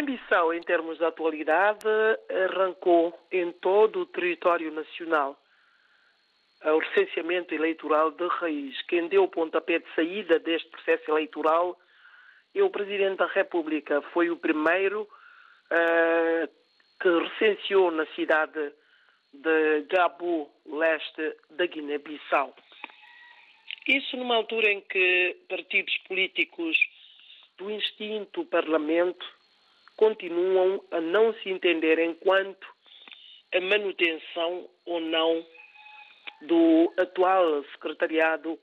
A ambição, em termos de atualidade, arrancou em todo o território nacional o recenseamento eleitoral de raiz. Quem deu o pontapé de saída deste processo eleitoral é o Presidente da República. Foi o primeiro uh, que recenseou na cidade de Gabo, leste da Guiné-Bissau. Isso numa altura em que partidos políticos do instinto parlamento continuam a não se entender enquanto a manutenção ou não do atual secretariado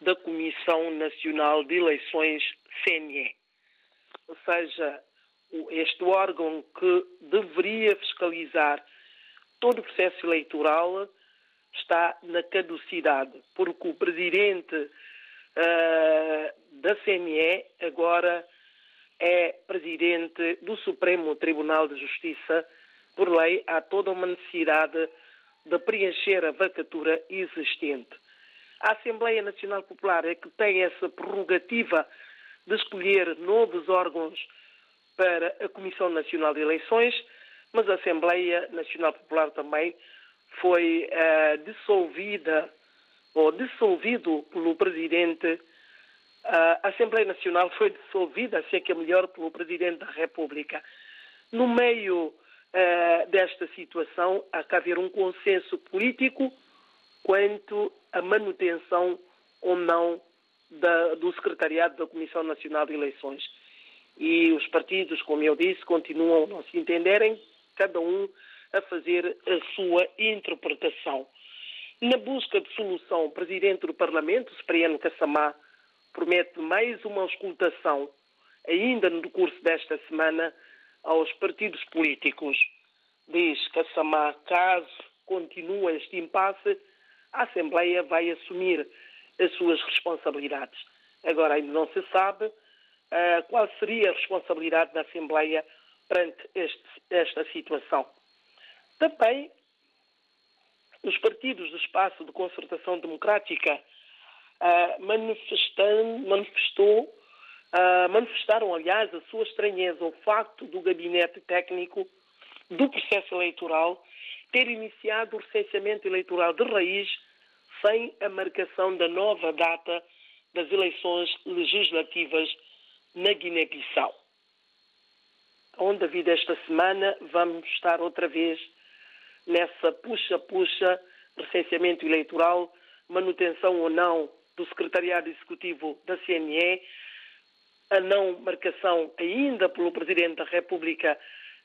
da Comissão Nacional de Eleições, CNE. Ou seja, este órgão que deveria fiscalizar todo o processo eleitoral está na caducidade, porque o presidente uh, da CNE agora é presidente do Supremo Tribunal de Justiça. Por lei, há toda uma necessidade de preencher a vacatura existente. A Assembleia Nacional Popular é que tem essa prerrogativa de escolher novos órgãos para a Comissão Nacional de Eleições, mas a Assembleia Nacional Popular também foi uh, dissolvida ou dissolvido pelo Presidente. A Assembleia Nacional foi dissolvida, se é que é melhor, pelo Presidente da República. No meio uh, desta situação, há que haver um consenso político quanto à manutenção ou não da, do Secretariado da Comissão Nacional de Eleições. E os partidos, como eu disse, continuam a não se entenderem, cada um a fazer a sua interpretação. Na busca de solução, o Presidente do Parlamento, Cipriano Cassamá, promete mais uma auscultação, ainda no curso desta semana, aos partidos políticos. Diz Cassamá, caso continue este impasse, a Assembleia vai assumir as suas responsabilidades. Agora ainda não se sabe uh, qual seria a responsabilidade da Assembleia perante este, esta situação. Também os partidos do espaço de concertação democrática uh, manifestou, uh, manifestaram, aliás, a sua estranheza ao facto do gabinete técnico do processo eleitoral ter iniciado o recenseamento eleitoral de raiz sem a marcação da nova data das eleições legislativas na Guiné-Bissau. Onde, devido esta semana, vamos estar outra vez nessa puxa-puxa, recenseamento eleitoral, manutenção ou não do Secretariado Executivo da CNE, a não marcação ainda pelo Presidente da República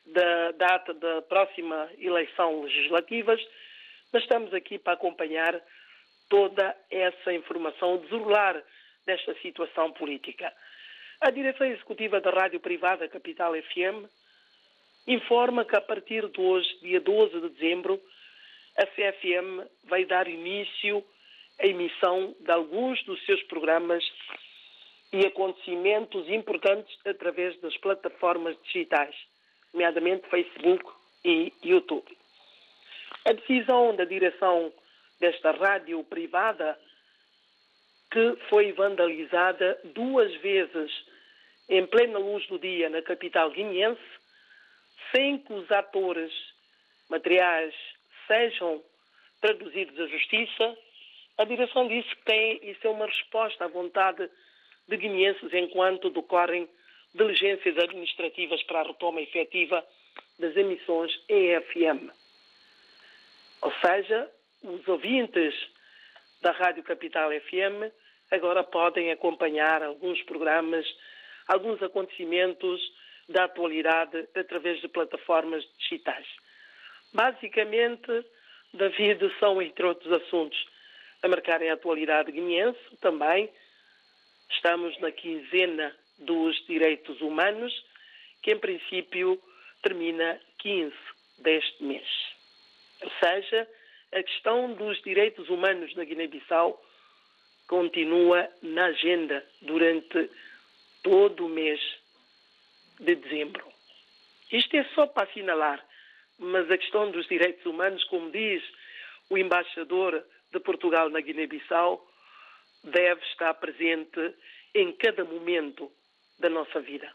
da data da próxima eleição legislativas, mas estamos aqui para acompanhar toda essa informação, desenrolar desta situação política. A direção executiva da Rádio Privada Capital FM informa que a partir de hoje, dia 12 de dezembro, a CFM vai dar início à emissão de alguns dos seus programas e acontecimentos importantes através das plataformas digitais, nomeadamente Facebook e YouTube. A decisão da direção desta rádio privada, que foi vandalizada duas vezes em plena luz do dia na capital guineense, sem que os atores materiais sejam traduzidos à justiça, a direção disse que tem, isso é uma resposta à vontade de guineenses enquanto decorrem diligências administrativas para a retoma efetiva das emissões EFM. Ou seja, os ouvintes da Rádio Capital FM agora podem acompanhar alguns programas, alguns acontecimentos da atualidade através de plataformas digitais. Basicamente, David, são, entre outros assuntos, a marcarem a atualidade guineense também. Estamos na quinzena dos direitos humanos, que em princípio termina 15 deste mês. Ou seja, a questão dos direitos humanos na Guiné-Bissau continua na agenda durante todo o mês de dezembro. Isto é só para assinalar, mas a questão dos direitos humanos, como diz o embaixador de Portugal na Guiné-Bissau, deve estar presente em cada momento da nossa vida.